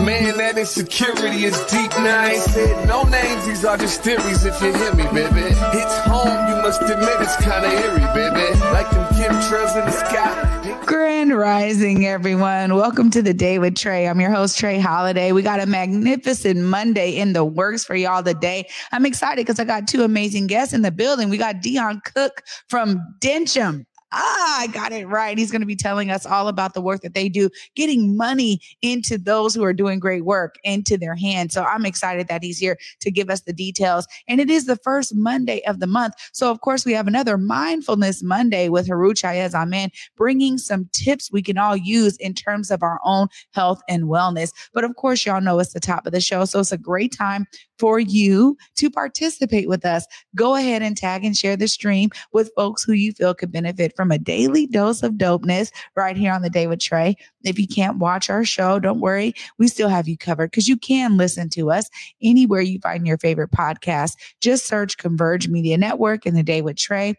Man, that insecurity is deep. Now I said no names. These are just theories. If you hear me, baby, it's home. You must admit it's kind of eerie, baby. Like them chemtrails in the sky. Grand Rising, everyone. Welcome to the day with Trae. I'm your host, Trae Holiday. We got a magnificent Monday in the works for y'all today. I'm excited because I got two amazing guests in the building. We got Dion Cook from Dencham. Ah, I got it right. He's going to be telling us all about the work that they do, getting money into those who are doing great work into their hands. So I'm excited that he's here to give us the details. And it is the first Monday of the month. So, of course, we have another Mindfulness Monday with Heru Chayez Amen, bringing some tips we can all use in terms of our own health and wellness. But of course, y'all know it's the top of the show. So it's a great time for you to participate with us. Go ahead and tag and share the stream with folks who you feel could benefit from a daily dose of dopeness right here on the day with Trae. If you can't watch our show, don't worry. We still have you covered because you can listen to us anywhere you find your favorite podcast. Just search Converge Media Network and the day with Trae.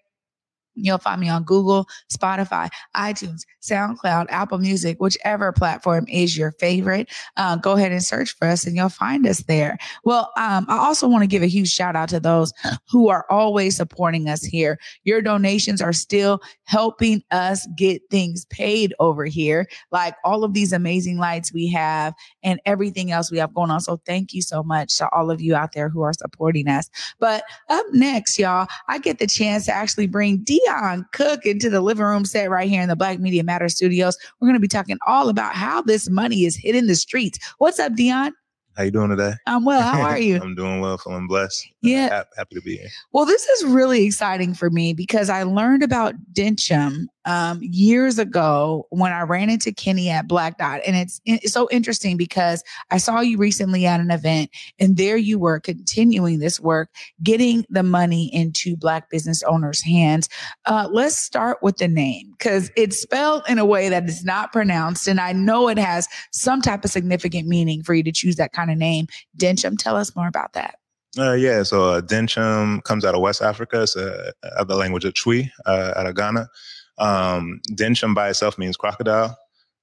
You'll find me on Google, Spotify, iTunes, SoundCloud, Apple Music, whichever platform is your favorite. Uh, go ahead and search for us and you'll find us there. Well, um, I also want to give a huge shout out to those who are always supporting us here. Your donations are still helping us get things paid over here, like all of these amazing lights we have and everything else we have going on. So thank you so much to all of you out there who are supporting us. But up next, y'all, I get the chance to actually bring Dion Cook into the living room set right here in the Black Media Matter Studios. We're going to be talking all about how this money is hitting the streets. What's up, Dion? How you doing today? I'm well. How are you? I'm doing well, feeling blessed. Yeah. happy to be here. Well, this is really exciting for me because I learned about Dencham um, years ago when I ran into Kenny at Black Dot. And it's, it's so interesting because I saw you recently at an event and there you were continuing this work, getting the money into Black business owners' hands. Uh, let's start with the name because it's spelled in a way that is not pronounced. And I know it has some type of significant meaning for you to choose that kind of name. Dencham, tell us more about that. Uh, yeah, so uh, Dencham comes out of West Africa. It's a the language of Twi uh, out of Ghana. Um, Dencham by itself means crocodile.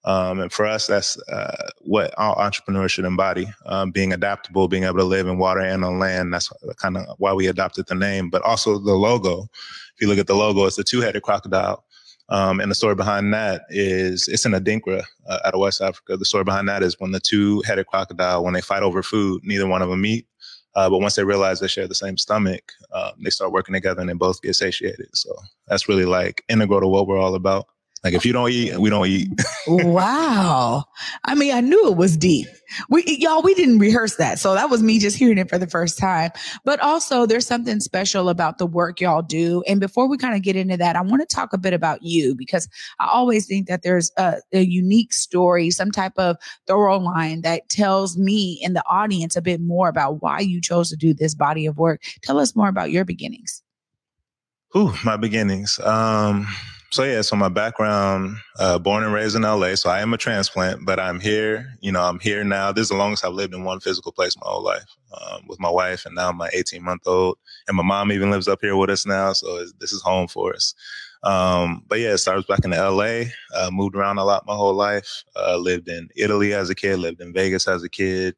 Um, and for us, that's uh, what our entrepreneurs should embody um, being adaptable, being able to live in water and on land. That's kind of why we adopted the name, but also the logo. If you look at the logo, it's a two headed crocodile. Um, and the story behind that is it's in Adinkra uh, out of West Africa. The story behind that is when the two headed crocodile, when they fight over food, neither one of them eat. Uh, but once they realize they share the same stomach, um, they start working together and they both get satiated. So that's really like integral to what we're all about. Like if you don't eat, we don't eat. wow. I mean, I knew it was deep. We y'all, we didn't rehearse that. So that was me just hearing it for the first time. But also there's something special about the work y'all do. And before we kind of get into that, I want to talk a bit about you because I always think that there's a, a unique story, some type of thorough line that tells me and the audience a bit more about why you chose to do this body of work. Tell us more about your beginnings. Ooh, my beginnings. Um, so yeah, so my background, uh, born and raised in LA. So I am a transplant, but I'm here. You know, I'm here now. This is the longest I've lived in one physical place my whole life um, with my wife, and now my 18 month old, and my mom even lives up here with us now. So this is home for us. Um, but yeah, it started back in LA. Uh, moved around a lot my whole life. Uh, lived in Italy as a kid. Lived in Vegas as a kid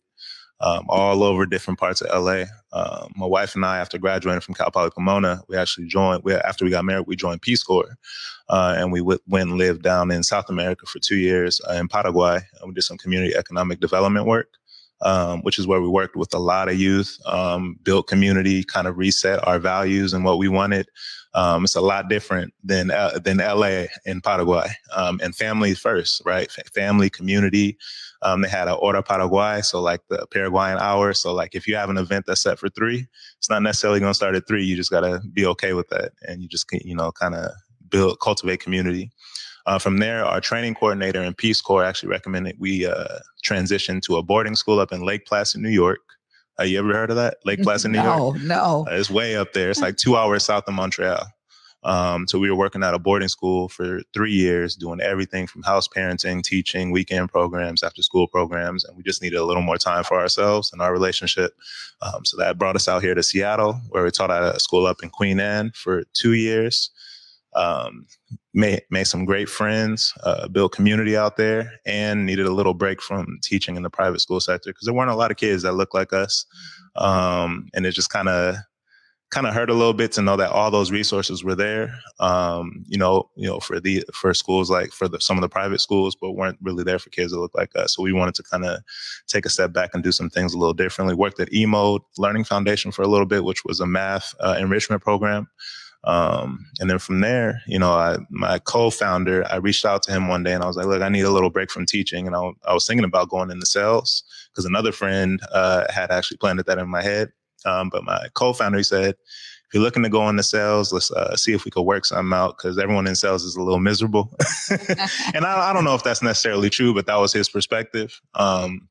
um, all over different parts of LA. Um, my wife and I, after graduating from Cal Poly Pomona, we actually joined. We, after we got married, we joined Peace Corps, uh, and we w- went and lived down in South America for two years uh, in Paraguay. And we did some community economic development work. Um, which is where we worked with a lot of youth, um, built community, kind of reset our values and what we wanted. Um, it's a lot different than uh, than LA in Paraguay, um, and family first, right? F- family, community, um, they had a Hora Paraguay, so like the Paraguayan hour. So like if you have an event that's set for three, it's not necessarily going to start at three. You just got to be okay with that, and you just you know kind of build cultivate community. Uh, from there, our training coordinator in Peace Corps actually recommended we uh, transition to a boarding school up in Lake Placid, New York. Uh, you ever heard of that? Lake Placid, New no, York? No, no. Uh, it's way up there. It's like two hours south of Montreal. Um, so we were working at a boarding school for three years, doing everything from house parenting, teaching, weekend programs, after school programs, and we just needed a little more time for ourselves and our relationship. Um, so that brought us out here to Seattle, where we taught at a school up in Queen Anne for two years. Um, made made some great friends, uh, built community out there, and needed a little break from teaching in the private school sector because there weren't a lot of kids that looked like us, um, and it just kind of kind of hurt a little bit to know that all those resources were there. Um, you know, you know, for the for schools like for the, some of the private schools, but weren't really there for kids that look like us. So we wanted to kind of take a step back and do some things a little differently. Worked at eMode Learning Foundation for a little bit, which was a math uh, enrichment program. Um, and then from there, you know, I, my co-founder, I reached out to him one day and I was like, look, I need a little break from teaching. And I, I was thinking about going into sales because another friend, uh, had actually planted that in my head. Um, but my co-founder, said, if you're looking to go into sales, let's uh, see if we could work something out because everyone in sales is a little miserable. and I, I, don't know if that's necessarily true, but that was his perspective. Um,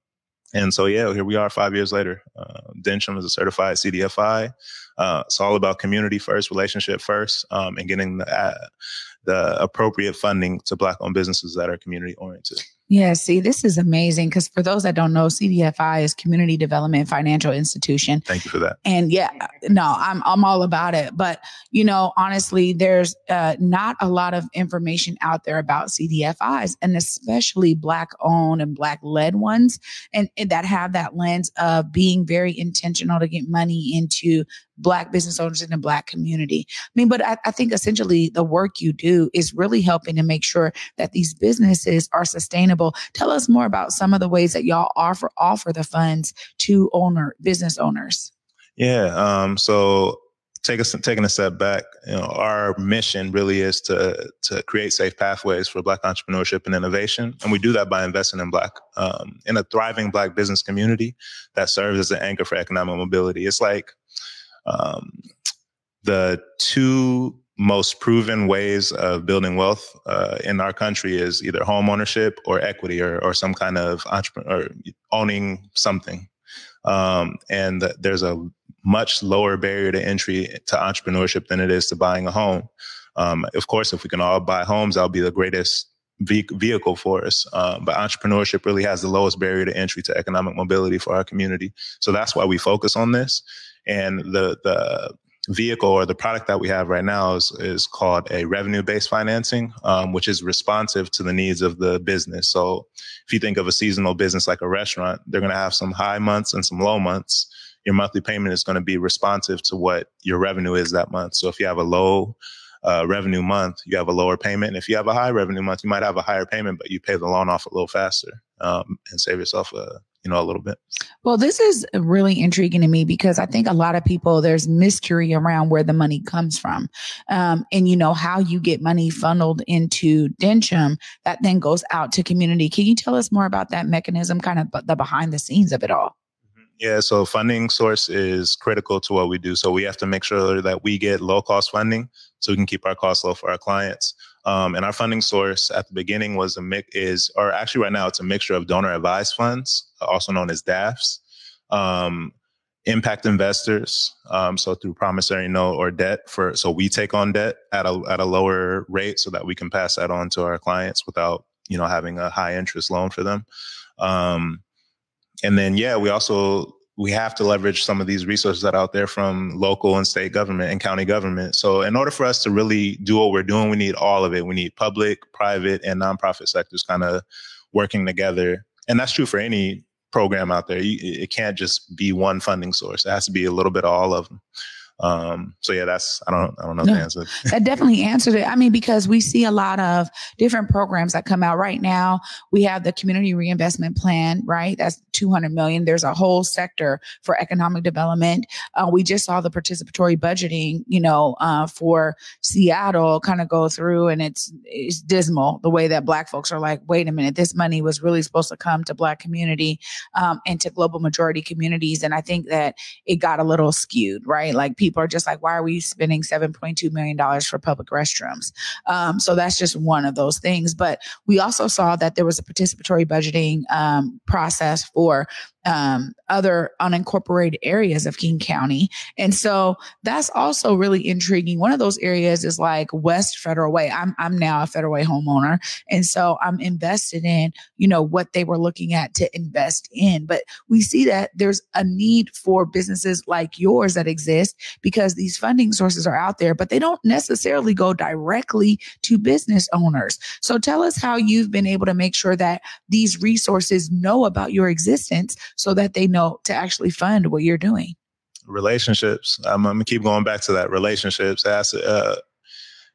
and so, yeah, here we are five years later. Uh, Dencham is a certified CDFI. Uh, it's all about community first, relationship first, um, and getting the, uh, the appropriate funding to Black owned businesses that are community oriented. Yeah, see, this is amazing because for those that don't know, CDFI is Community Development Financial Institution. Thank you for that. And yeah, no, I'm I'm all about it. But you know, honestly, there's uh, not a lot of information out there about CDFIs, and especially Black owned and Black led ones, and, and that have that lens of being very intentional to get money into Black business owners in the Black community. I mean, but I, I, think essentially the work you do is really helping to make sure that these businesses are sustainable. Tell us more about some of the ways that y'all offer offer the funds to owner business owners. Yeah. Um, so take us taking a step back, you know, our mission really is to to create safe pathways for Black entrepreneurship and innovation, and we do that by investing in Black um, in a thriving Black business community that serves as an anchor for economic mobility. It's like um, the two most proven ways of building wealth uh, in our country is either home ownership or equity or, or some kind of entrepreneur owning something. Um, and the, there's a much lower barrier to entry to entrepreneurship than it is to buying a home. Um, of course, if we can all buy homes, that'll be the greatest vehicle for us. Um, but entrepreneurship really has the lowest barrier to entry to economic mobility for our community. So that's why we focus on this. And the the vehicle or the product that we have right now is, is called a revenue based financing, um, which is responsive to the needs of the business. So if you think of a seasonal business like a restaurant, they're going to have some high months and some low months. Your monthly payment is going to be responsive to what your revenue is that month. So if you have a low uh, revenue month, you have a lower payment. And if you have a high revenue month, you might have a higher payment, but you pay the loan off a little faster um, and save yourself a you know, a little bit. Well, this is really intriguing to me because I think a lot of people, there's mystery around where the money comes from. Um, and, you know, how you get money funneled into Dencham that then goes out to community. Can you tell us more about that mechanism, kind of the behind the scenes of it all? Mm-hmm. Yeah, so funding source is critical to what we do. So we have to make sure that we get low cost funding so we can keep our costs low for our clients. Um, and our funding source at the beginning was a mix is, or actually right now it's a mixture of donor advised funds, also known as DAFs, um, impact investors. Um, so through promissory note or debt for, so we take on debt at a, at a lower rate so that we can pass that on to our clients without, you know, having a high interest loan for them. Um, and then, yeah, we also we have to leverage some of these resources that are out there from local and state government and county government. So in order for us to really do what we're doing, we need all of it. We need public, private, and nonprofit sectors kind of working together. And that's true for any program out there. it can't just be one funding source. It has to be a little bit of all of them. Um, so yeah, that's I don't I don't know no, the answer. that definitely answered it. I mean, because we see a lot of different programs that come out right now. We have the community reinvestment plan, right? That's 200 million. There's a whole sector for economic development. Uh, we just saw the participatory budgeting, you know, uh, for Seattle kind of go through and it's it's dismal the way that black folks are like, wait a minute, this money was really supposed to come to black community um, and to global majority communities. And I think that it got a little skewed, right? Like people are just like, why are we spending $7.2 million for public restrooms? Um, so that's just one of those things. But we also saw that there was a participatory budgeting um, process for um, other unincorporated areas of King County. And so that's also really intriguing. One of those areas is like West Federal Way. I'm, I'm now a Federal Way homeowner. And so I'm invested in, you know, what they were looking at to invest in. But we see that there's a need for businesses like yours that exist because these funding sources are out there, but they don't necessarily go directly to business owners. So tell us how you've been able to make sure that these resources know about your existence so that they know to actually fund what you're doing? Relationships. I'm, I'm gonna keep going back to that. Relationships. As uh,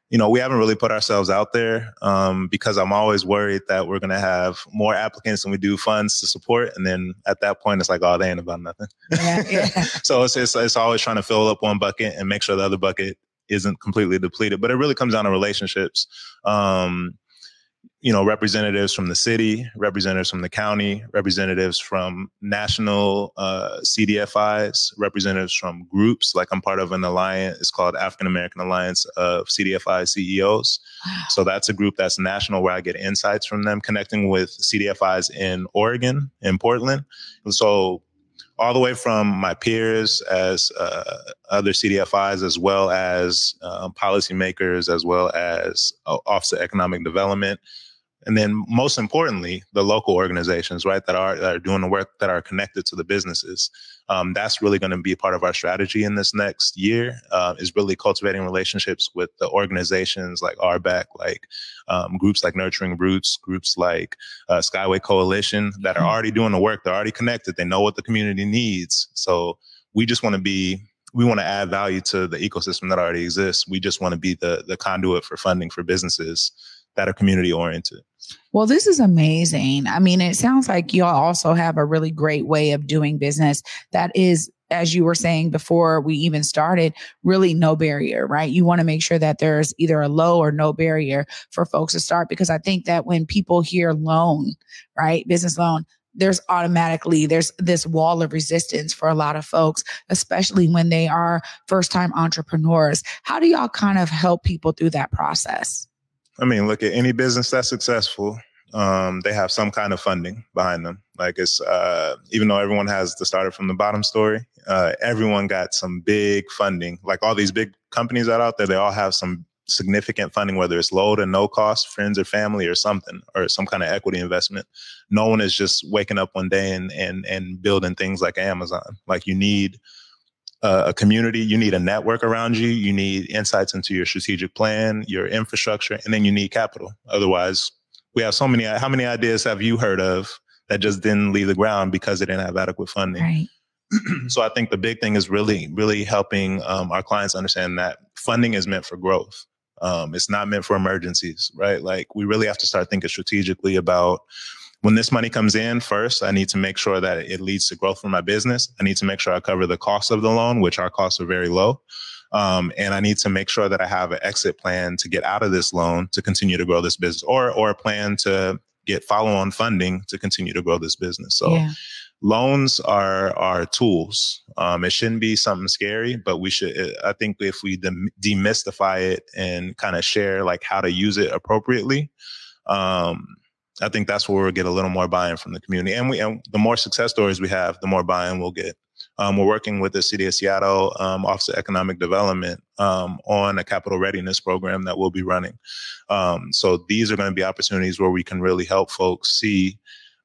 you know, we haven't really put ourselves out there um, because I'm always worried that we're going to have more applicants than we do funds to support. And then at that point, it's like, oh, they ain't about nothing. Yeah, yeah. so it's, it's, it's always trying to fill up one bucket and make sure the other bucket isn't completely depleted. But it really comes down to relationships. Um, you know, representatives from the city, representatives from the county, representatives from national uh, CDFIs, representatives from groups. Like I'm part of an alliance. It's called African American Alliance of CDFI CEOs. Wow. So that's a group that's national where I get insights from them, connecting with CDFIs in Oregon, in Portland. And so all the way from my peers as uh, other CDFIs, as well as uh, policymakers, as well as uh, Office of Economic Development, and then most importantly the local organizations right that are that are doing the work that are connected to the businesses um, that's really going to be part of our strategy in this next year uh, is really cultivating relationships with the organizations like RBAC, like um, groups like Nurturing Roots, groups like uh, Skyway Coalition that are mm-hmm. already doing the work. They're already connected. They know what the community needs. So we just want to be we want to add value to the ecosystem that already exists. We just want to be the the conduit for funding for businesses that are community oriented. Well, this is amazing. I mean, it sounds like y'all also have a really great way of doing business that is as you were saying before we even started, really no barrier, right? You want to make sure that there's either a low or no barrier for folks to start because I think that when people hear loan, right, business loan, there's automatically there's this wall of resistance for a lot of folks especially when they are first time entrepreneurs how do y'all kind of help people through that process I mean, look at any business that's successful. Um, they have some kind of funding behind them. Like it's uh, even though everyone has the started from the bottom story, uh, everyone got some big funding. Like all these big companies out there, they all have some significant funding, whether it's low to no cost, friends or family or something, or some kind of equity investment. No one is just waking up one day and and and building things like Amazon. Like you need a community, you need a network around you, you need insights into your strategic plan, your infrastructure, and then you need capital. Otherwise, we have so many. How many ideas have you heard of that just didn't leave the ground because they didn't have adequate funding? Right. so I think the big thing is really, really helping um, our clients understand that funding is meant for growth. Um, it's not meant for emergencies, right? Like we really have to start thinking strategically about when this money comes in first, I need to make sure that it leads to growth for my business. I need to make sure I cover the cost of the loan, which our costs are very low. Um, and I need to make sure that I have an exit plan to get out of this loan to continue to grow this business or, or a plan to get follow on funding to continue to grow this business. So yeah. loans are, are tools. Um, it shouldn't be something scary, but we should, I think if we demystify it and kind of share like how to use it appropriately, um, I think that's where we'll get a little more buy-in from the community. And we and the more success stories we have, the more buy-in we'll get. Um, we're working with the City of Seattle um, Office of Economic Development um, on a capital readiness program that we'll be running. Um, so these are going to be opportunities where we can really help folks see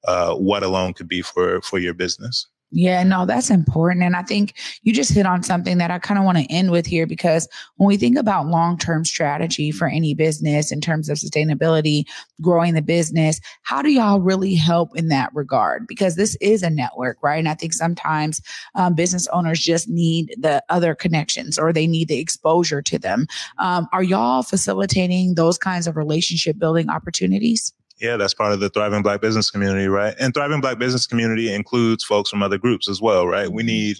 uh, what a loan could be for for your business. Yeah, no, that's important. And I think you just hit on something that I kind of want to end with here because when we think about long term strategy for any business in terms of sustainability, growing the business, how do y'all really help in that regard? Because this is a network, right? And I think sometimes um, business owners just need the other connections or they need the exposure to them. Um, are y'all facilitating those kinds of relationship building opportunities? Yeah, that's part of the thriving black business community, right? And thriving black business community includes folks from other groups as well, right? We mm-hmm. need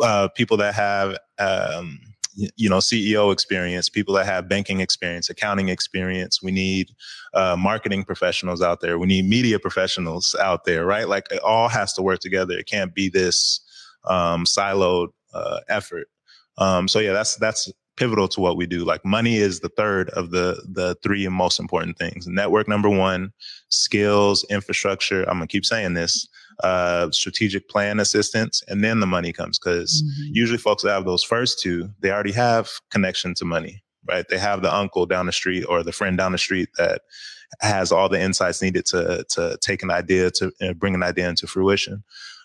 uh, people that have, um, you know, CEO experience, people that have banking experience, accounting experience. We need uh, marketing professionals out there. We need media professionals out there, right? Like it all has to work together. It can't be this um, siloed uh, effort. Um, so yeah, that's that's pivotal to what we do. Like money is the third of the the three most important things. Network number one, skills, infrastructure. I'm gonna keep saying this. uh, strategic plan assistance, and then the money comes. Because mm-hmm. usually folks that have those first two, they already have connection to money, right? They have the uncle down the street or the friend down the street that has all the insights needed to to take an idea to uh, bring an idea into fruition.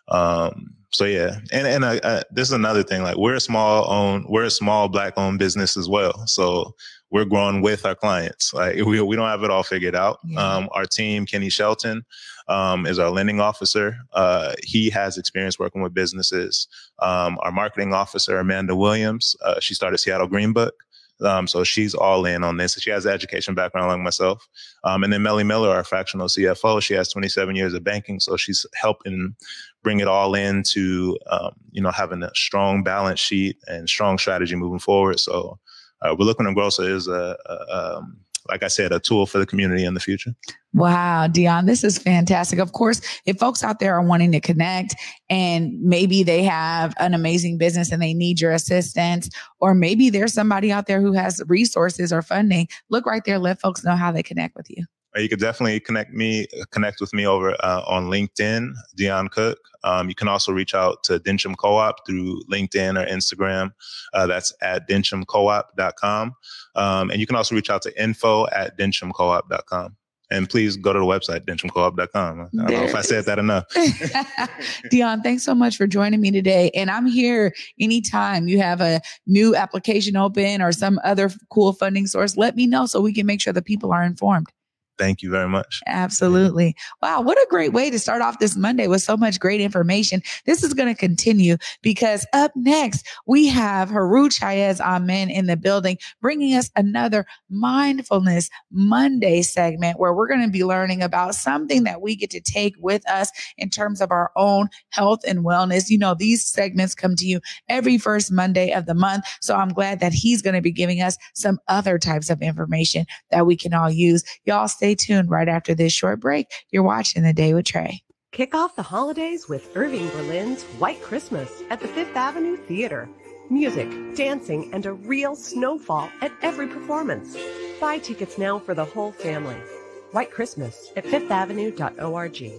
Um, so yeah, and and uh, uh, this is another thing. Like we're a small owned, we're a small black owned business as well. So we're growing with our clients. Like we we don't have it all figured out. Yeah. Um, our team, Kenny Shelton, um, is our lending officer. Uh, he has experience working with businesses. Um, our marketing officer, Amanda Williams, uh, she started Seattle Green Book. Um, so she's all in on this. She has an education background like myself. Um, and then Melly Miller, our fractional CFO, she has 27 years of banking. So she's helping bring it all into, um, you know, having a strong balance sheet and strong strategy moving forward. So uh, we're looking to grow. So is a, a um, like I said, a tool for the community in the future. Wow, Dion, this is fantastic. Of course, if folks out there are wanting to connect and maybe they have an amazing business and they need your assistance, or maybe there's somebody out there who has resources or funding, look right there. Let folks know how they connect with you. You could definitely connect me, connect with me over uh, on LinkedIn, Dion Cook. Um, you can also reach out to Dencham Co-op through LinkedIn or Instagram. Uh, that's at denchamcoop.com. Um, and you can also reach out to info at denchamcoop.com. And please go to the website, denchamcoop.com. I don't know if I said that enough. Dion, thanks so much for joining me today. And I'm here anytime you have a new application open or some other cool funding source, let me know so we can make sure the people are informed. Thank you very much. Absolutely. Wow. What a great way to start off this Monday with so much great information. This is going to continue because up next, we have Heru Chayez Amen in the building, bringing us another mindfulness Monday segment where we're going to be learning about something that we get to take with us in terms of our own health and wellness. You know, these segments come to you every first Monday of the month. So I'm glad that he's going to be giving us some other types of information that we can all use. Y'all stay Stay tuned right after this short break. You're watching The Day with Trae. Kick off the holidays with Irving Berlin's White Christmas at the Fifth Avenue Theater. Music, dancing, and a real snowfall at every performance. Buy tickets now for the whole family. White Christmas at fifthavenue.org.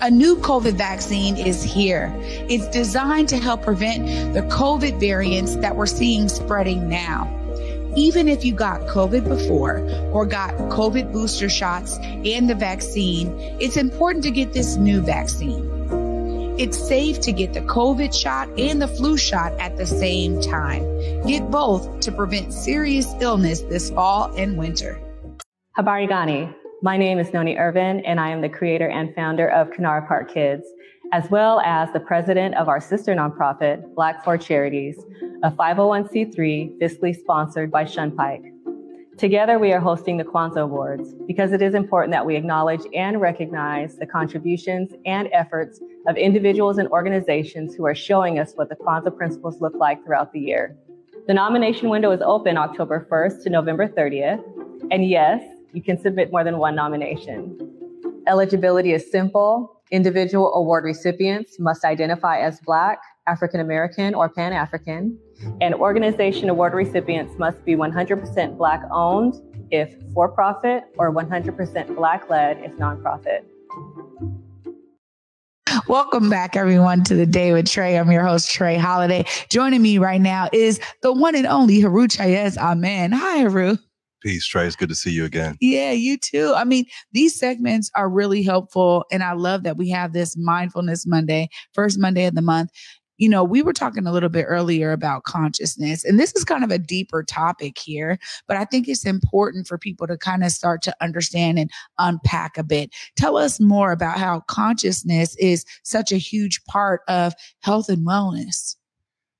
A new COVID vaccine is here. It's designed to help prevent the COVID variants that we're seeing spreading now even if you got COVID before or got COVID booster shots and the vaccine, it's important to get this new vaccine. It's safe to get the COVID shot and the flu shot at the same time. Get both to prevent serious illness this fall and winter. Habari Gani. My name is Noni Irvin, and I am the creator and founder of Kanara Park Kids as well as the president of our sister nonprofit, Black for Charities, a 501c3 fiscally sponsored by Shunpike. Together, we are hosting the Kwanzaa Awards because it is important that we acknowledge and recognize the contributions and efforts of individuals and organizations who are showing us what the Kwanzaa principles look like throughout the year. The nomination window is open October 1st to November 30th. And yes, you can submit more than one nomination. Eligibility is simple Individual award recipients must identify as Black, African American, or Pan African, and organization award recipients must be 100% Black owned if for profit or 100% Black led if nonprofit. Welcome back, everyone, to the day with Trae. I'm your host, Trae Holiday. Joining me right now is the one and only Heru Chayez Amen. Hi, Heru. Peace, Trae. It's good to see you again. Yeah, you too. I mean, these segments are really helpful. And I love that we have this Mindfulness Monday, first Monday of the month. You know, we were talking a little bit earlier about consciousness, and this is kind of a deeper topic here, but I think it's important for people to kind of start to understand and unpack a bit. Tell us more about how consciousness is such a huge part of health and wellness.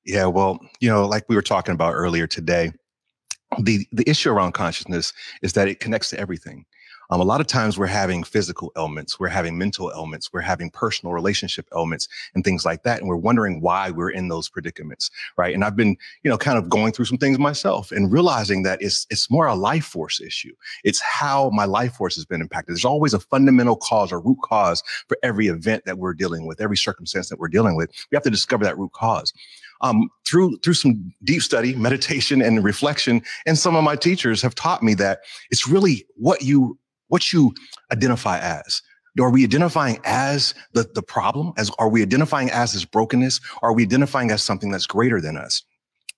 Yeah, well, you know, like we were talking about earlier today, the the issue around consciousness is that it connects to everything. Um, a lot of times we're having physical ailments, we're having mental ailments, we're having personal relationship ailments and things like that. And we're wondering why we're in those predicaments, right? And I've been, you know, kind of going through some things myself and realizing that it's, it's more a life force issue. It's how my life force has been impacted. There's always a fundamental cause or root cause for every event that we're dealing with, every circumstance that we're dealing with. We have to discover that root cause um, through through some deep study, meditation, and reflection, and some of my teachers have taught me that it's really what you what you identify as. Are we identifying as the, the problem? As are we identifying as this brokenness? Are we identifying as something that's greater than us?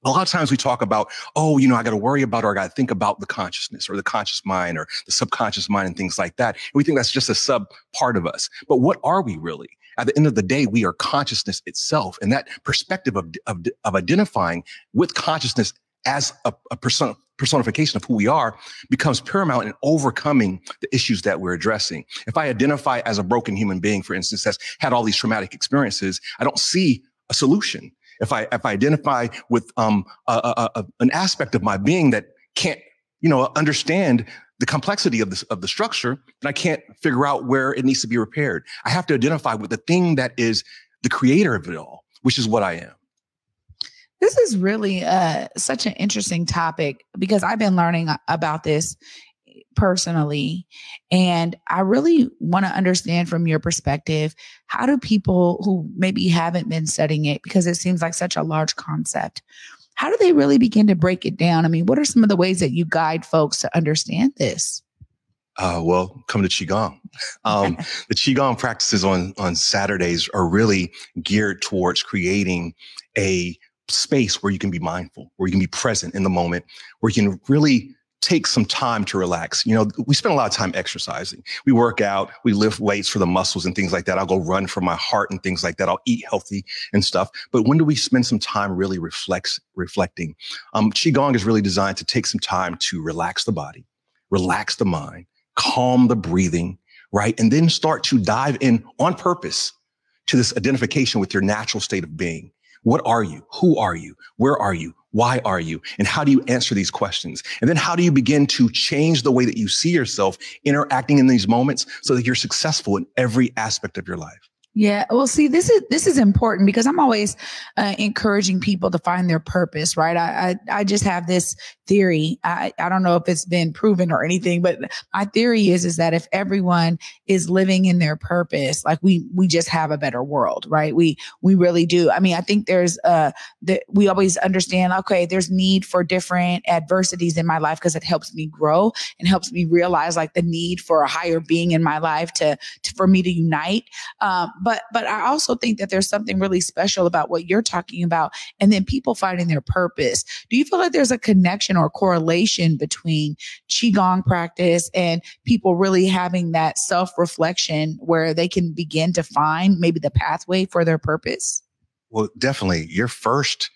A lot of times we talk about, oh, you know, I got to worry about or I got to think about the consciousness or the conscious mind or the subconscious mind and things like that. And we think that's just a sub part of us. But what are we really? At the end of the day, we are consciousness itself. And that perspective of, of, of identifying with consciousness as a, a person, personification of who we are becomes paramount in overcoming the issues that we're addressing. If I identify as a broken human being, for instance, that's had all these traumatic experiences, I don't see a solution. If I if I identify with um, a, a, a, an aspect of my being that can't you know understand the complexity of the of the structure, then I can't figure out where it needs to be repaired. I have to identify with the thing that is the creator of it all, which is what I am. This is really uh, such an interesting topic because I've been learning about this personally. And I really want to understand from your perspective how do people who maybe haven't been studying it, because it seems like such a large concept, how do they really begin to break it down? I mean, what are some of the ways that you guide folks to understand this? Uh, well, come to Qigong. Um, the Qigong practices on, on Saturdays are really geared towards creating a space where you can be mindful, where you can be present in the moment, where you can really take some time to relax. You know, we spend a lot of time exercising. We work out, we lift weights for the muscles and things like that. I'll go run for my heart and things like that. I'll eat healthy and stuff. But when do we spend some time really reflects, reflecting? Um, Qigong is really designed to take some time to relax the body, relax the mind, calm the breathing, right? And then start to dive in on purpose to this identification with your natural state of being. What are you? Who are you? Where are you? Why are you? And how do you answer these questions? And then how do you begin to change the way that you see yourself interacting in these moments so that you're successful in every aspect of your life? Yeah. Well, see, this is this is important because I'm always uh, encouraging people to find their purpose, right? I, I, I just have this theory. I I don't know if it's been proven or anything, but my theory is is that if everyone is living in their purpose, like we we just have a better world, right? We we really do. I mean, I think there's uh that we always understand. Okay, there's need for different adversities in my life because it helps me grow and helps me realize like the need for a higher being in my life to, to for me to unite. Um, but but I also think that there's something really special about what you're talking about and then people finding their purpose. Do you feel like there's a connection or correlation between qigong practice and people really having that self-reflection where they can begin to find maybe the pathway for their purpose? Well, definitely. Your first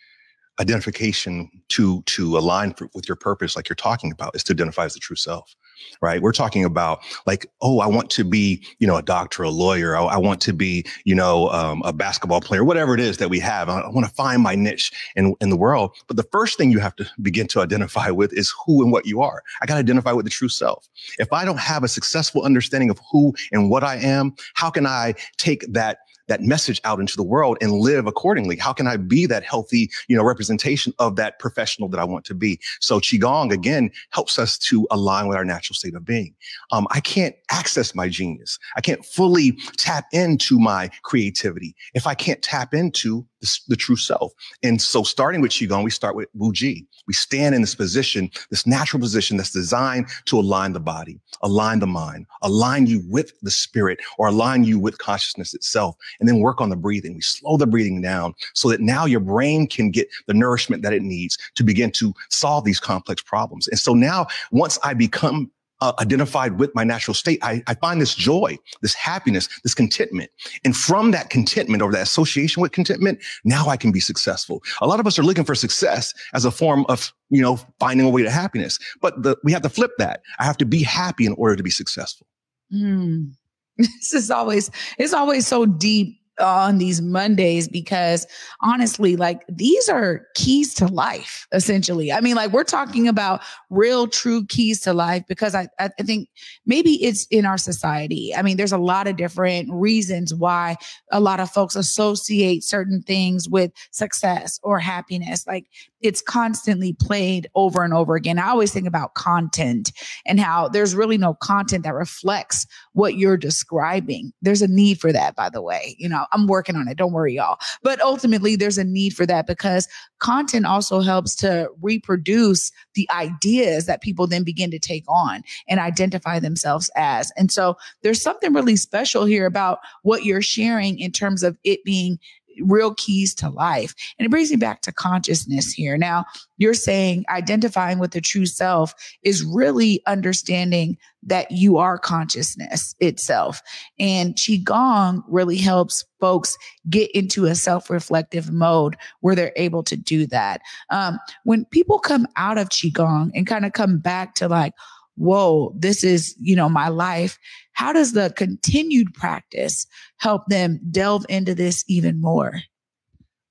identification to to align for, with your purpose like you're talking about is to identify as the true self right? We're talking about like oh i want to be you know a doctor a lawyer. I, I want to be you know um, a basketball player whatever it is that we have. I, I want to find my niche in, in the world. But the first thing you have to begin to identify with is who and what you are. I got to identify with the true self. If i don't have a successful understanding of who and what i am how can i take that that message out into the world and live accordingly? How can I be that healthy, you know, representation of that professional that I want to be? So Qigong again helps us to align with our natural state of being. Um, I can't access my genius. I can't fully tap into my creativity if I can't tap into the, the true self. And so starting with Qigong, we start with Wu Ji. We stand in this position, this natural position that's designed to align the body, align the mind, align you with the spirit or align you with consciousness itself, and then work on the breathing. We slow the breathing down so that now your brain can get the nourishment that it needs to begin to solve these complex problems. And so now once I become uh, identified with my natural state, I, I find this joy, this happiness, this contentment. And from that contentment or that association with contentment, now I can be successful. A lot of us are looking for success as a form of, you know, finding a way to happiness. But the, we have to flip that. I have to be happy in order to be successful. Mm. This is always, it's always so deep on these Mondays because honestly, like these are keys to life, essentially. I mean, like we're talking about real, true keys to life because I, I think maybe it's in our society. I mean, there's a lot of different reasons why a lot of folks associate certain things with success or happiness. Like it's constantly played over and over again. I always think about content and how there's really no content that reflects what you're describing. There's a need for that, by the way. You know, I'm working on it. Don't worry, y'all. But ultimately, there's a need for that because content also helps to reproduce the ideas that people then begin to take on and identify themselves as. And so there's something really special here about what you're sharing in terms of it being real keys to life. And it brings me back to consciousness here. Now, you're saying identifying with the true self is really understanding that you are consciousness itself. And Qigong really helps folks get into a self reflective mode where they're able to do that. Um, when people come out of Qigong and kind of come back to like, whoa, this is, you know, my life. How does the continued practice help them delve into this even more?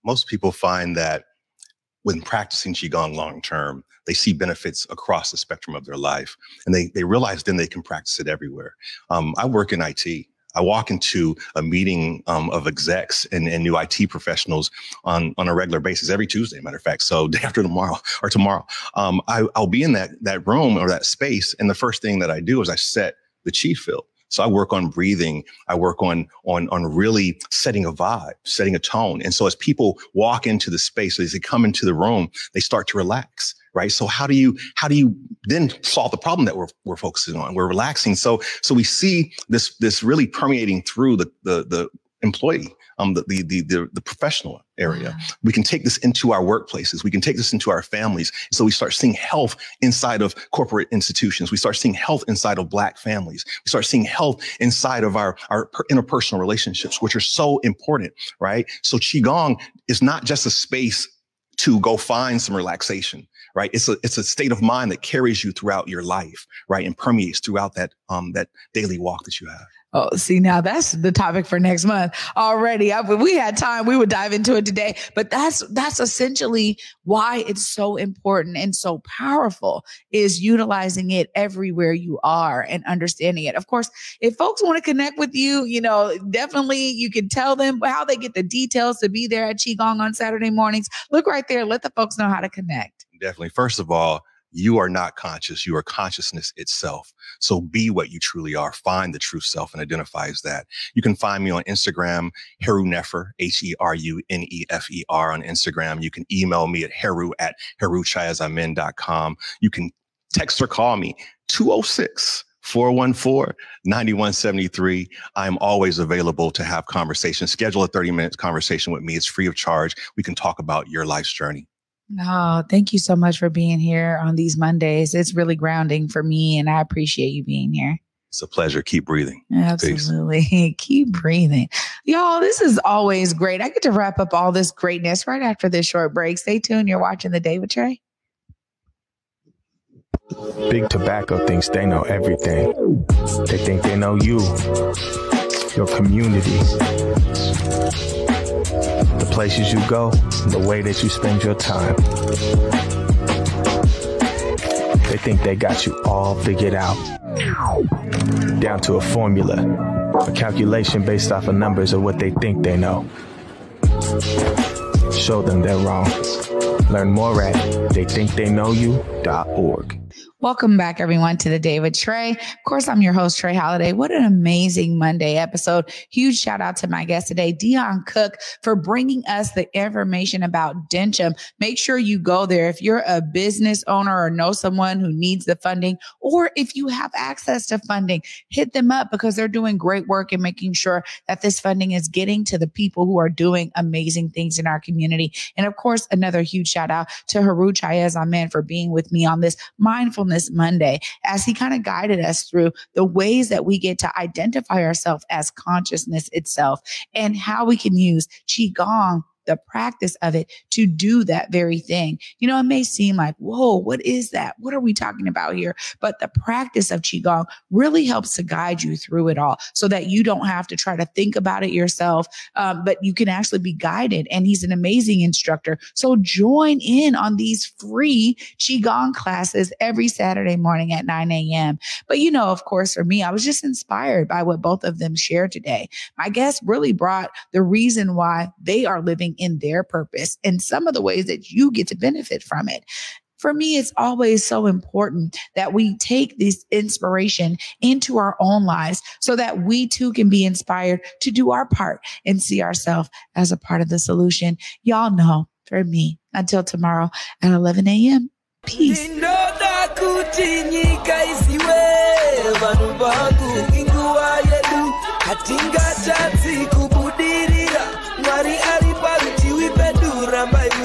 Most people find that when practicing Qigong long term, they see benefits across the spectrum of their life. And they, they realize then they can practice it everywhere. Um, I work in IT. I walk into a meeting um, of execs and, and, new IT professionals on, on a regular basis every Tuesday, matter of fact. So day after tomorrow or tomorrow, um, I, will be in that, that room or that space. And the first thing that I do is I set the chi field. So I work on breathing. I work on, on, on really setting a vibe, setting a tone. And so as people walk into the space, as they come into the room, they start to relax right? So how do you how do you then solve the problem that we're we're focusing on? We're relaxing. So so we see this this really permeating through the the the employee um, the, the, the, the, professional area. We can take this into our workplaces. We can take this into our families. So we start seeing health inside of corporate institutions. We start seeing health inside of black families. We start seeing health inside of our, our interpersonal relationships, which are so important, right? So Qigong is not just a space to go find some relaxation right? It's a, it's a state of mind that carries you throughout your life, right? And permeates throughout that, um, that daily walk that you have. Oh, see, now that's the topic for next month already. If we had time, we would dive into it today. But that's that's essentially why it's so important and so powerful is utilizing it everywhere you are and understanding it. Of course, if folks want to connect with you, you know, definitely you can tell them how they get the details to be there at Qigong on Saturday mornings. Look right there. Let the folks know how to connect. Definitely. First of all, you are not conscious. You are consciousness itself. So be what you truly are. Find the true self and identify as that. You can find me on Instagram, Heru Nefer, H-E-R-U-N-E-F-E-R on Instagram. You can email me at Heru at heruchayazamin.com. You can text or call me 206 414 9173. I am always available to have conversations. Schedule a 30 minute conversation with me. It's free of charge. We can talk about your life's journey. Oh, thank you so much for being here on these Mondays. It's really grounding for me, and I appreciate you being here. It's a pleasure. Keep breathing. Absolutely. Keep breathing. Y'all, this is always great. I get to wrap up all this greatness right after this short break. Stay tuned. You're watching The Day with Trae. Big tobacco thinks they know everything. They think they know you, your community the places you go, the way that you spend your time. They think they got you all figured out. Down to a formula, a calculation based off of numbers of what they think they know. Show them they're wrong. Learn more at theythinktheyknowyou.org. Welcome back, everyone, to the Day with Trae. Of course, I'm your host, Trae Holiday. What an amazing Monday episode. Huge shout out to my guest today, Dion Cook, for bringing us the information about Dencham. Make sure you go there. If you're a business owner or know someone who needs the funding, or if you have access to funding, hit them up because they're doing great work in making sure that this funding is getting to the people who are doing amazing things in our community. And of course, another huge shout out to Heru Chayez Amen for being with me on this mindful Mindfulness Monday as he kind of guided us through the ways that we get to identify ourselves as consciousness itself and how we can use Qigong the practice of it to do that very thing. You know, it may seem like, whoa, what is that? What are we talking about here? But the practice of Qigong really helps to guide you through it all so that you don't have to try to think about it yourself, um, but you can actually be guided. And he's an amazing instructor. So join in on these free Qigong classes every Saturday morning at 9 a.m. But, you know, of course, for me, I was just inspired by what both of them shared today. My guest really brought the reason why they are living in their purpose and some of the ways that you get to benefit from it for me, it's always so important that we take this inspiration into our own lives so that we too can be inspired to do our part and see ourselves as a part of the solution. Y'all know for me, until tomorrow at 11 a.m. Peace.